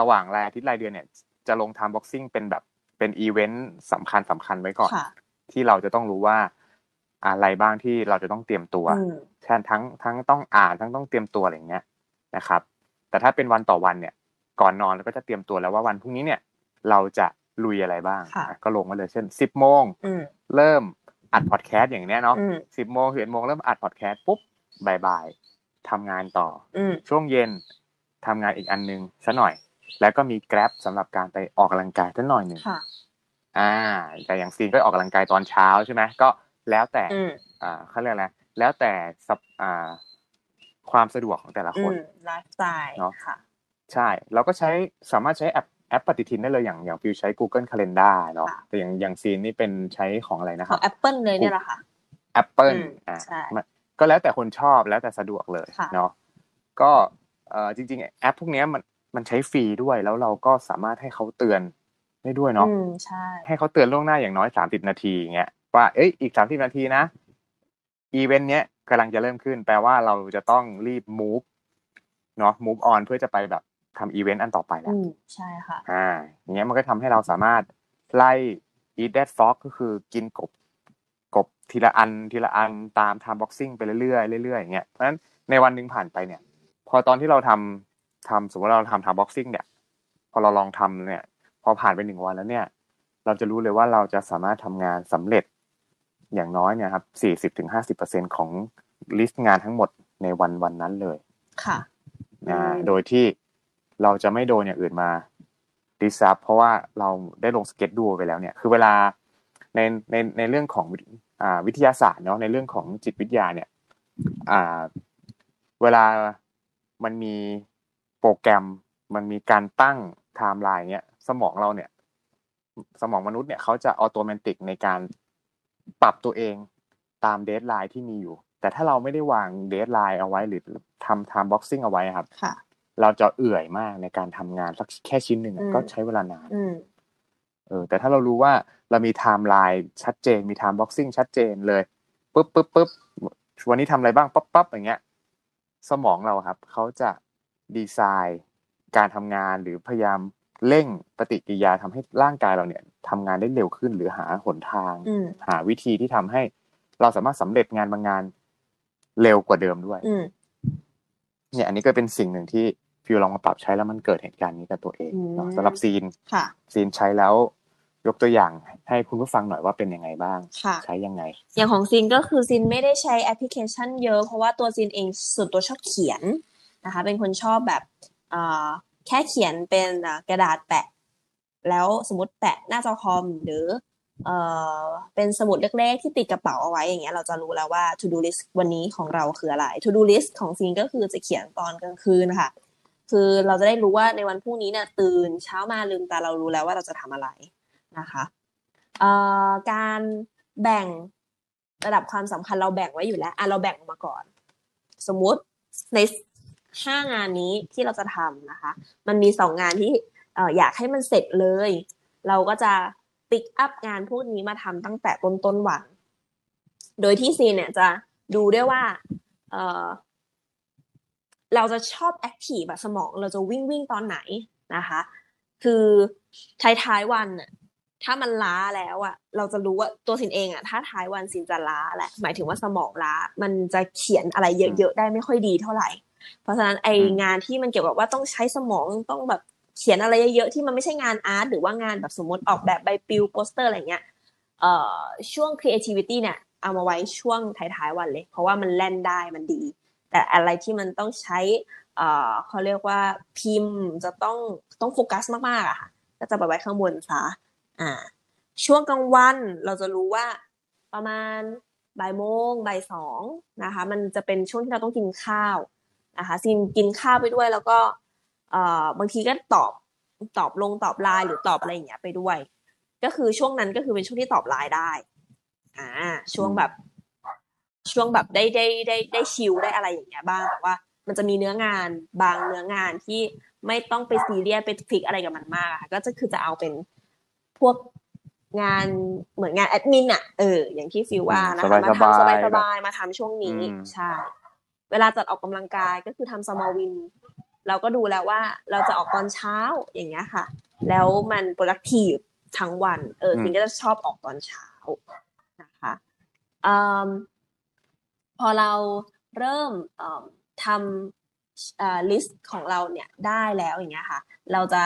ระหว่างรายอาทิตย์รายเดือนเนี่ยจะลง time boxing เป็นแบบเป็นอีเวนต์สำคัญสำคัญไว้ก่อน
ค่ะ
ที่เราจะต้องรู้ว่า อะไรบ้างที่เราจะต้องเตรียมตัว
อืม
แทนทั้งทั้งต้องอ่านทั้งต้องเตรียมตัวอะไรอย่างเงี้ยนะครับ แต่ถ้าเป็นวันต่อวันเนี่ย ก่อนนอนเราก็จะเตรียมตัวแล้วว่าวันพรุ่งนี้เนี่ย เราจะลุยอะไรบ้าง
ค่ะ
อะก็ลงมาเลยเช่นสิบโมง
อืม
เริ่มอัดพอดแคสต์อย่างเนี้ยเนาะ
อืม
สิบโมงสิบเอ็ดโมงเริ่มอัดพอดแคสต์ปุ๊บบ่ายๆทำงานต่อ
อืม
ช่วงเย็นทำงานอีกอันนึงซะหน่อย แล้วก็มีแกร็บสำหรับการไปออกกำลังกายสักหน่อยหนึ่ง
ค่ะ
อ่า แต่อย่างซีนก็ออกกำลังกายตอนเช้าใช่ไหมก็ แล้วแต่
อืม
อ่าเขาเรียกอะไรแล้วแต่สับอ่าความสะดวกของแต่ละ
อื
คน
มไลฟ์สไตล
เนอะ
ค่ะ
ใช่เราก็ใช้สามารถใช้แอปแอปปฏิทินได้เลยอย่างอย่างฟิวใช้ Google Calendar เนาะ
ค่ะ
แต่อย่างอย่างซีนนี่เป็นใช้ของอะไรนะ
ข
ค
อ
รั
ง
บ
Apple เลยเนี่ยแหละค่ะ
Apple
อืม
อ่า
ใช่
มันก็แล้วแต่คนชอบแล้วแต่สะดวกเลย
ค่ะ
เนาะก็เอ่อจริง ๆ แอปพวกเนี้ยมันมันใช้ฟรีด้วยแล้วเราก็สามารถให้เขาเตือนได้ด้วยเนาะ
อืมใช่
ให้เขาเตือนล่วงหน้าอย่างน้อยสามสิบนาทีอย่างเงี้ย ว่า เอ้ย อีกสามสิบนาทีนะ อีเวนต์เนี้ยกำลังจะเริ่มขึ้น แปลว่าเราจะต้องรีบ move เนาะ move on เพื่อจะไปแบบทำอีเวนต์อันต่อไปแล้ว
อืมใช่ค่ะ
อ่าอย่างเงี้ยมันก็ทำให้เราสามารถไล่ eat that frog ก็คือกินกบกบทีละอันทีละอันตาม time boxing ไปเรื่อยๆเรื่อยๆอย่างเงี้ยเพราะฉะนั้นในวันหนึ่งผ่านไปเนี่ย พอตอนที่เราทำทำสมมติเราทำ time boxing เนี่ย พอเราลองทำเนี่ย พอผ่านไปหนึ่งวันแล้วเนี่ย เราจะรู้เลยว่าเราจะสามารถทำงานสำเร็จ อย่างน้อยเนี่ยครับสี่สิบถึงห้าสิบเปอร์เซ็นต์ของ list งานทั้งหมดในวันวันนั้นเลย
ค่ะ
อ่า
อืม
โดยที่เราจะไม่โดนอย่างอื่นมา disrupt เพราะว่าเราได้ลง schedule ไปแล้วเนี่ย คือเวลาในในในเรื่องของวิทอ่าวิทยาศาสตร์เนาะในเรื่องของจิตวิทยาเนี่ยอ่าเวลามันมีโปรแกรมมันมีการตั้งไทม์ไลน์เนี่ยสมองเราเนี่ย สมองมนุษย์เนี่ยเขาจะ automatic ในการ ปรับตัวเองตาม deadline ที่มีอยู่ แต่ถ้าเราไม่ได้วาง deadline เอาไว้หรือทำ time boxing เอาไว้ครับ
ค่ะ
เราจะเอื่อยมากในการทำงานสักแค่ชิ้นหนึ่งอะ
อืม
ก็ใช้เวลานาน
อืม
เออ แต่ถ้าเรารู้ว่าเรามีไทม์ไลน์ชัดเจนมี time boxing ชัดเจนเลยปุ๊บปุ๊บปุ๊บวันนี้ทำอะไรบ้างปั๊บปั๊บอย่างเงี้ย สมองเราครับเขาจะดีไซน์การทำงานหรือพยายามเร่งปฏิกิริยาทำให้ร่างกายเราเนี่ย ทำงานได้เร็วขึ้น หรือหาหนทาง
อืม
หาวิธีที่ทำให้ เราสามารถสำเร็จงานบางงานเร็วกว่าเดิมด้วย
อืม
เนี่ยอันนี้ก็เป็นสิ่งหนึ่งที่ฟิวลองมาปรับใช้แล้วมันเกิดเหตุการณ์นี้กับตัวเอง
อืม
เนาะสำหรับซีน
ค่ะ
ซีนใช้แล้วยกตัวอย่างให้คุณผู้ฟังหน่อยว่าเป็นยังไงบ้าง
ค่ะ
ใช้ยังไง
อย่างของซินก็คือซินไม่ได้ใช้แอปพลิเคชันเยอะเพราะว่าตัวซินเองส่วนตัวชอบเขียนนะคะ เป็นคนชอบแบบเอ่อแค่เขียนเป็นอ่ากระดาษแปะ แล้วสมมติแปะหน้าจอคอมหรือเอ่อเป็นสมุดเล็กๆที่ติดกระเป๋าเอาไว้อย่างเงี้ยเราจะรู้แล้วว่า to do list วันนี้ของเราคืออะไร to do list ของซินก็คือจะเขียนตอนกลางคืนนะคะคือเราจะได้รู้ว่าในวันพรุ่งนี้เนี่ยตื่นเช้ามาลืมตาเรารู้แล้วว่าเราจะทำอะไรนะคะเอ่อการแบ่งระดับความสำคัญเราแบ่งไว้อยู่แล้วอะเราแบ่งออกมาก่อน สมมุติในห้างานนี้ที่เราจะทำนะคะ มันมีสองงานที่ อออยากให้มันเสร็จเลย เราก็จะปิกอัพงานพวกนี้มาทำตั้งแต่ต้นต้นวัน โดยที่ซีเนี่ยจะดูด้วยว่าเออเราจะชอบแอคทีฟแบบสมองเราจะวิ่งวิ่งตอนไหนนะคะ คือท้ายท้ายวันน่ะถ้ามันล้าแล้วอะเราจะรู้ว่าตัวสินเองอะถ้าท้ายวันสินจะล้าแหละหมายถึงว่าสมองล้า มันจะเขียนอะไรเยอะๆได้ไม่ค่อยดีเท่าไหร่ เพราะฉะนั้นไองานที่มันเกี่ยวกับว่าต้องใช้สมองต้องแบบ เขียนอะไรเยอะๆที่มันไม่ใช่งานอาร์ตหรือว่างานแบบสมมติออกแบบใบปลิวโปสเตอร์อะไรเงี้ยเอ่อช่วง creativity เนี่ยเอามาไว้ช่วงท้ายๆวันเลย เพราะว่ามันแล่นได้มันดี แต่อะไรที่มันต้องใช้เอ่อเขาเรียกว่าพิมพ์จะต้องต้องโฟกัสมากๆอะค่ะก็จะไปไว้ข้างบนซะอ่าช่วงกลางวันเราจะรู้ว่าประมาณบ่ายโมงบ่ายสองนะคะ มันจะเป็นช่วงที่เราต้องกินข้าวนะคะซินกินข้าวไปด้วยแล้วก็ เอ่อบางทีก็ตอบตอบลงตอบไลน์หรือตอบอะไรอย่างเงี้ยไปด้วย ก็คือช่วงนั้นก็คือเป็นช่วงที่ตอบไลน์ได้ อ่า ช่วงแบบ ช่วงแบบได้ได้ได้ได้ chill ได้อะไรอย่างเงี้ยบ้างแต่ว่า มันจะมีเนื้องานบางเนื้องานที่ไม่ต้องไปซีเรียสไป fix อะไรกับมันมากอะค่ะก็จะคือจะเอาเป็นพวกงานเหมือนงานแอดมินอะเอออย่างที่ฟิวว่านะคะมาทำสบายสบายๆมาทำช่วงนี้
อืม
ใช่เวลาจัดออกกำลังกายก็คือทำ small win เราก็ดูแล้วว่าเราจะออกตอนเช้าอย่างเงี้ยค่ะ แล้วมัน productive ทั้งวันเออซินก็จะชอบออกตอนเช้านะคะอืมพอเราเริ่มเอิ่มทำ list ของเราเนี่ยได้แล้วอย่างเงี้ยค่ะ เราจะ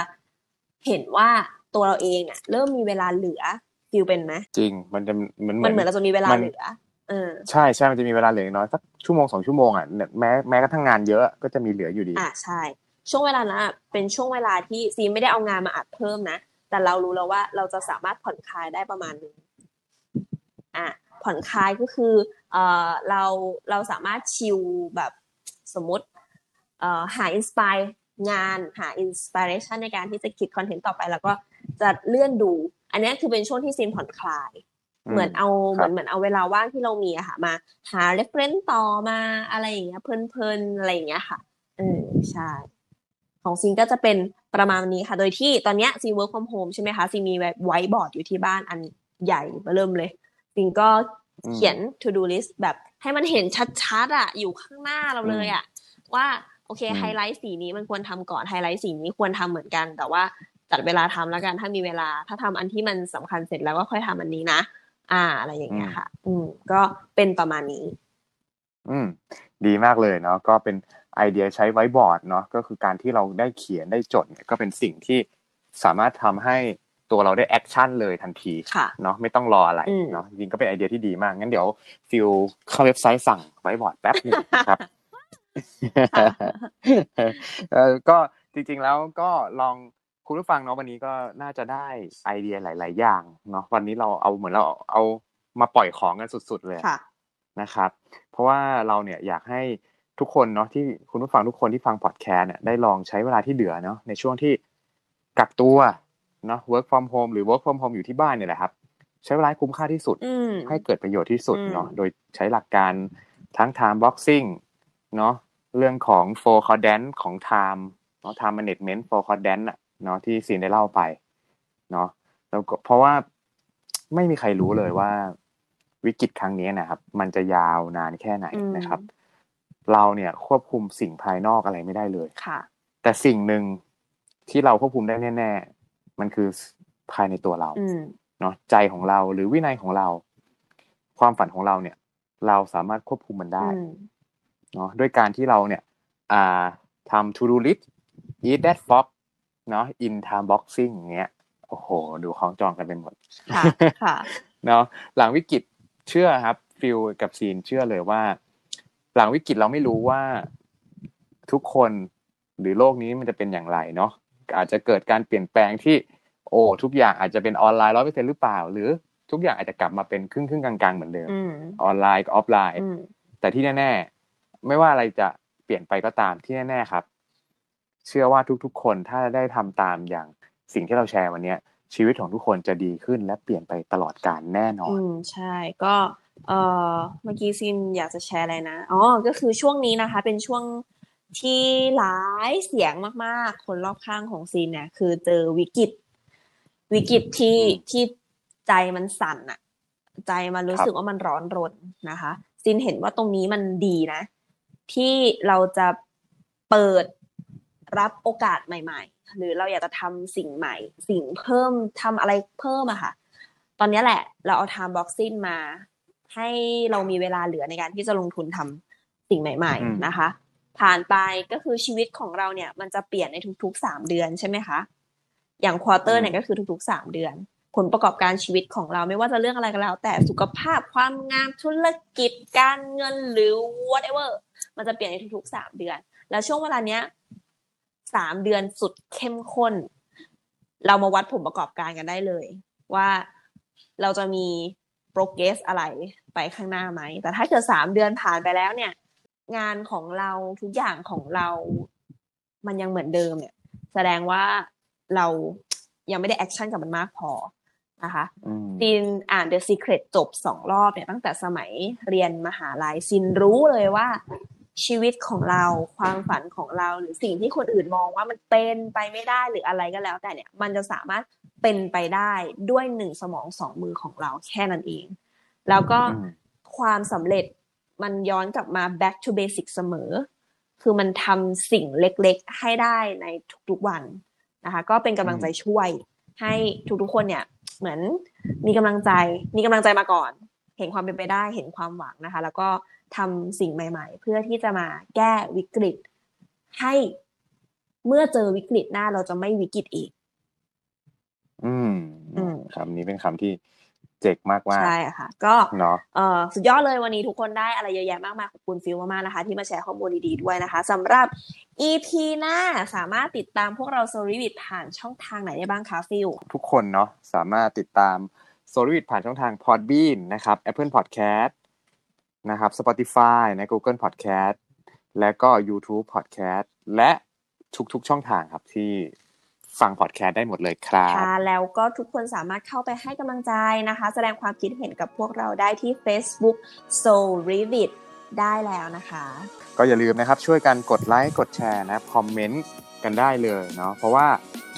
เห็นว่าตัวเราเองอะเริ่มมีเวลาเหลือฟิลเป็นไหม
จริงมันจะเหมือน
มันเหมือนเราจะมีเวลา
มัน
เหลือ เออ
ใช่ใช่มันจะมีเวลาเหลือน้อยสักชั่วโมงสองชั่วโมงอะเนี่ยแม้แม้กระทั่งงานเยอะก็จะมีเหลืออยู่ดี
อะใช่ ช่วงเวลานั้นอะเป็นช่วงเวลาที่ซีไม่ได้เอางานมาอัดเพิ่มนะแต่เรารู้แล้วว่าเราจะสามารถผ่อนคลายได้ประมาณนึงอะผ่อนคลายก็คือเอ่อเราเราสามารถ chill แบบสมมติเอ่อหา inspire งานหา inspiration ในการที่จะคิด content ต่อไป แล้วก็จะเลื่อนดู อันนี้คือเป็นช่วงที่ซีนผ่อนคลาย เหมือนเอา
ค
เห
รั
มือบนเหมือนเอาเวลาว่างที่เรามีอะค่ะ มาหา reference ต่อมาอะไรอย่างเงี้ยเพลินๆอะไรอย่างเงี้ยค่ะเออใช่ ของซินก็จะเป็นประมาณนี้ค่ะ โดยที่ตอนเนี้ยซิน work from home ใช่ไหมคะซินมีไว้บอร์ดอยู่ที่บ้านอันใหญ่เบิ้มเลยซินก็เขียน to do list แบบให้มันเห็นชัดๆอะอยู่ข้างหน้าเราเลยอะว่าโอเค
อืม
ไฮไลท์สีนี้มันควรทำก่อนไฮไลท์สีนี้ควรทำเหมือนกัน แต่ว่าจัดเวลาทำแล้วกันถ้ามีเวลา ถ้าทำอันที่มันสำคัญเสร็จแล้วก็ค่อยทำอันนี้นะ อ่า อะไรอย่างเงี้ยค่ะ อืม ก็เป็นประมาณนี้
อืม ดีมากเลยเนาะก็เป็นไอเดียใช้ไว้บอร์ดเนาะก็คือการที่เราได้เขียนได้จดเนี่ยก็เป็นสิ่งที่สามารถทำให้ตัวเราได้ action เลยทันที
ค่ะ
เนาะไม่ต้องรออะไร
อืม
เนาะจริงๆก็เป็นไอเดียที่ดีมาก งั้นเดี๋ยวฟิลเข้าเว็บไซต์สั่งไว้บอร์ดแป๊บหนึงนะครับเออก็จริงๆแล้วก็ลอง คุณผู้ฟังเนาะวันนี้ก็น่าจะได้ไอเดียหลาย ๆ อย่างเนาะวันนี้เราเอาเหมือนเราเอามาปล่อยของกันสุด ๆ เลย
ค่ะ
นะครับ เพราะว่าเราเนี่ยอยากให้ทุกคนเนาะที่คุณผู้ฟังทุกคนที่ฟังพอดแคสต์เนี่ยได้ลองใช้เวลาที่เหลือเนาะในช่วงที่กักตัวเนาะ work from home หรือ work from home อยู่ที่บ้านเนี่ยแหละครับ ใช้เวลาให้คุ้มค่าที่สุด
อืม
ให้เกิดประโยชน์ที่สุด
อืม
เนาะโดยใช้หลักการทั้ง time boxing เนาะเรื่องของ four quadrant ของ time เนาะ time management four quadrant อะ เนาะที่ซีนได้เล่าไปเนาะแล้วก็เพราะว่าไม่มีใครรู้เลยว่า วิกฤตครั้งนี้นะครับ มันจะยาวนานแค่ไหน
อืม
นะครับ เราเนี่ยควบคุมสิ่งภายนอกอะไรไม่ได้เลย
ค่ะ
แต่สิ่งหนึ่งที่เราควบคุมได้แน่ ๆ มันคือภายในตัวเรา
อืม
เนาะใจของเราหรือวินัยของเรา ความฝันของเราเนี่ย เราสามารถควบคุมมันได้
อืม
เนาะด้วยการที่เราเนี่ย อ่าทำ to do list eat that frog เนาะ in time boxing อย่างเงี้ยโอ้โห ดูของจองกันเป็นหมด
ค่ะค่ะ
เนาะหลังวิกฤตเชื่อครับฟิลกับซีนเชื่อเลยว่า หลังวิกฤตเราไม่รู้ว่าทุกคนหรือโลกนี้มันจะเป็นอย่างไรเนาะอาจจะเกิดการเปลี่ยนแปลงที่ โอ้ทุกอย่างอาจจะเป็นออนไลน์ร้อยเปอร์เซ็นหรือเปล่า หรือทุกอย่างอาจจะกลับมาเป็นครึ่งครึ่งๆกลางๆเหมือนเดิม
อืม
ออนไลน์กับออฟไลน์
อืม
แต่ที่แน่ ๆ ไม่ว่าอะไรจะเปลี่ยนไปก็ตามที่แน่ ๆ ครับ เชื่อว่าทุกๆ คนถ้าได้ทำตามอย่างสิ่งที่เราแชร์วันเนี้ยชีวิตของทุกคนจะดีขึ้นและเปลี่ยนไปตลอดกาลแน่นอน
อืมใช่ก็เอ่อเมื่อกี้ซินอยากจะแชร์อะไรนะอ๋อก็คือช่วงนี้นะคะ เป็นช่วงที่หลายเสียงมากๆ คนรอบข้างของซินเนี่ย คือเจอวิกฤตวิกฤตที่
อืม
ที่ใจมันสั่นอะใจมันรู้
ครับ
สึกว่ามันร้อนรนนะคะซินเห็นว่าตรงนี้มันดีนะ ที่เราจะเปิด รับโอกาสใหม่ ๆ หรือเราอยากจะทำสิ่งใหม่ สิ่งเพิ่มทำอะไรเพิ่มอะค่ะ ตอนนี้แหละ เราเอา time boxing มา ให้เรามีเวลาเหลือในการที่จะลงทุนทำสิ่งใหม่
อืม
ๆนะคะ ผ่านไปก็คือชีวิตของเราเนี่ย มันจะเปลี่ยนในทุกๆสามเดือนใช่ไหมคะ อย่างควอเตอร์เนี่ยก็คือทุกๆสามเดือน ผลประกอบการชีวิตของเราไม่ว่าจะเรื่องอะไรก็แล้ว แต่สุขภาพความงามธุรกิจการเงินหรือ whatever มันจะเปลี่ยนในทุกๆสามเดือน แล้วช่วงเวลาเนี้ย สามเดือนสุดเข้มข้น เรามาวัดผลประกอบการกันได้เลย ว่าเราจะมี progress อะไรไปข้างหน้าไหม แต่ถ้าเกิดสามเดือนผ่านไปแล้วเนี่ย งานของเราทุกอย่างของเรา มันยังเหมือนเดิมเนี่ย แสดงว่าเรายังไม่ได้ action กับมันมากพอนะคะ
อืม
ซินอ่าน The Secret จบสองรอบเนี่ยตั้งแต่สมัยเรียนมหาลัยซินรู้เลยว่า ชีวิตของเราความฝันของเราหรือสิ่งที่คนอื่นมองว่ามันเป็นไปไม่ได้หรืออะไรก็แล้ว แต่เนี่ยมันจะสามารถเป็นไปได้ด้วยหนึ่งสมองสองมือของเราแค่นั้นเอง แล้วก็
อืม
ความสำเร็จมันย้อนกลับมา back to basic เสมอ คือมันทำสิ่งเล็กๆ ให้ได้ในทุกๆวันนะคะ ก็เป็นกำลังใจช่วย ให้ทุกๆคนเนี่ย เหมือนมีกำลังใจ มีกำลังใจมาก่อน เห็นความเป็นไปได้ เห็นความหวังนะคะ แล้วก็ ทำสิ่งใหม่ ๆ เพื่อที่จะมาแก้วิกฤต ให้เมื่อเจอวิกฤตหน้าเราจะไม่วิกฤตอีก
อืม
อืม
คำนี้เป็นคำที่เจ๋งมากว่า
ใช่ค่ะ ก็
เนาะ
เอ่อสุดยอดเลยวันนี้ทุกคนได้อะไรเยอะแยะมากมายขอบคุณฟิลมากๆนะคะ ที่มาแชร์ข้อมูลดีๆด้วยนะคะสำหรับ EP หน้าสามารถติดตามพวกเราโซลิวิดผ่านช่องทางไหนได้บ้างคะฟิล
ทุกคนเนาะสามารถติดตามโซลิวิดผ่านช่องทาง Podbean นะครับ Apple Podcast นะครับ Spotify นะ Google Podcast และก็ YouTube Podcast และทุกๆช่องทางครับที่ฟังพอดแคสต์ได้หมดเลยครับ
ค่ะแล้วก็ทุกคนสามารถเข้าไปให้กำลังใจนะคะ แสดงความคิดเห็นกับพวกเราได้ที่ Facebook Soul Revid ได้แล้วนะคะ
ก็อย่าลืมนะครับช่วยกันกดไลค์กดแชร์นะคอมเมนต์ กันได้เลยเนาะเพราะว่า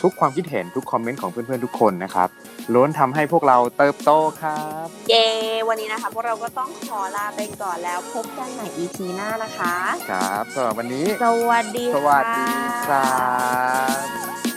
ทุกความคิดเห็นทุกคอมเมนต์ของเพื่อนๆทุกคนนะครับล้วนทำให้พวกเราเติบโตครับ
เย้วันนี้นะคะ พวกเราก็ต้องขอลาไปก่อนแล้วพบกันใหม่ EP หน้านะคะ
ครับสำหรับวันนี้
สวัสดี
สวัสดีครับ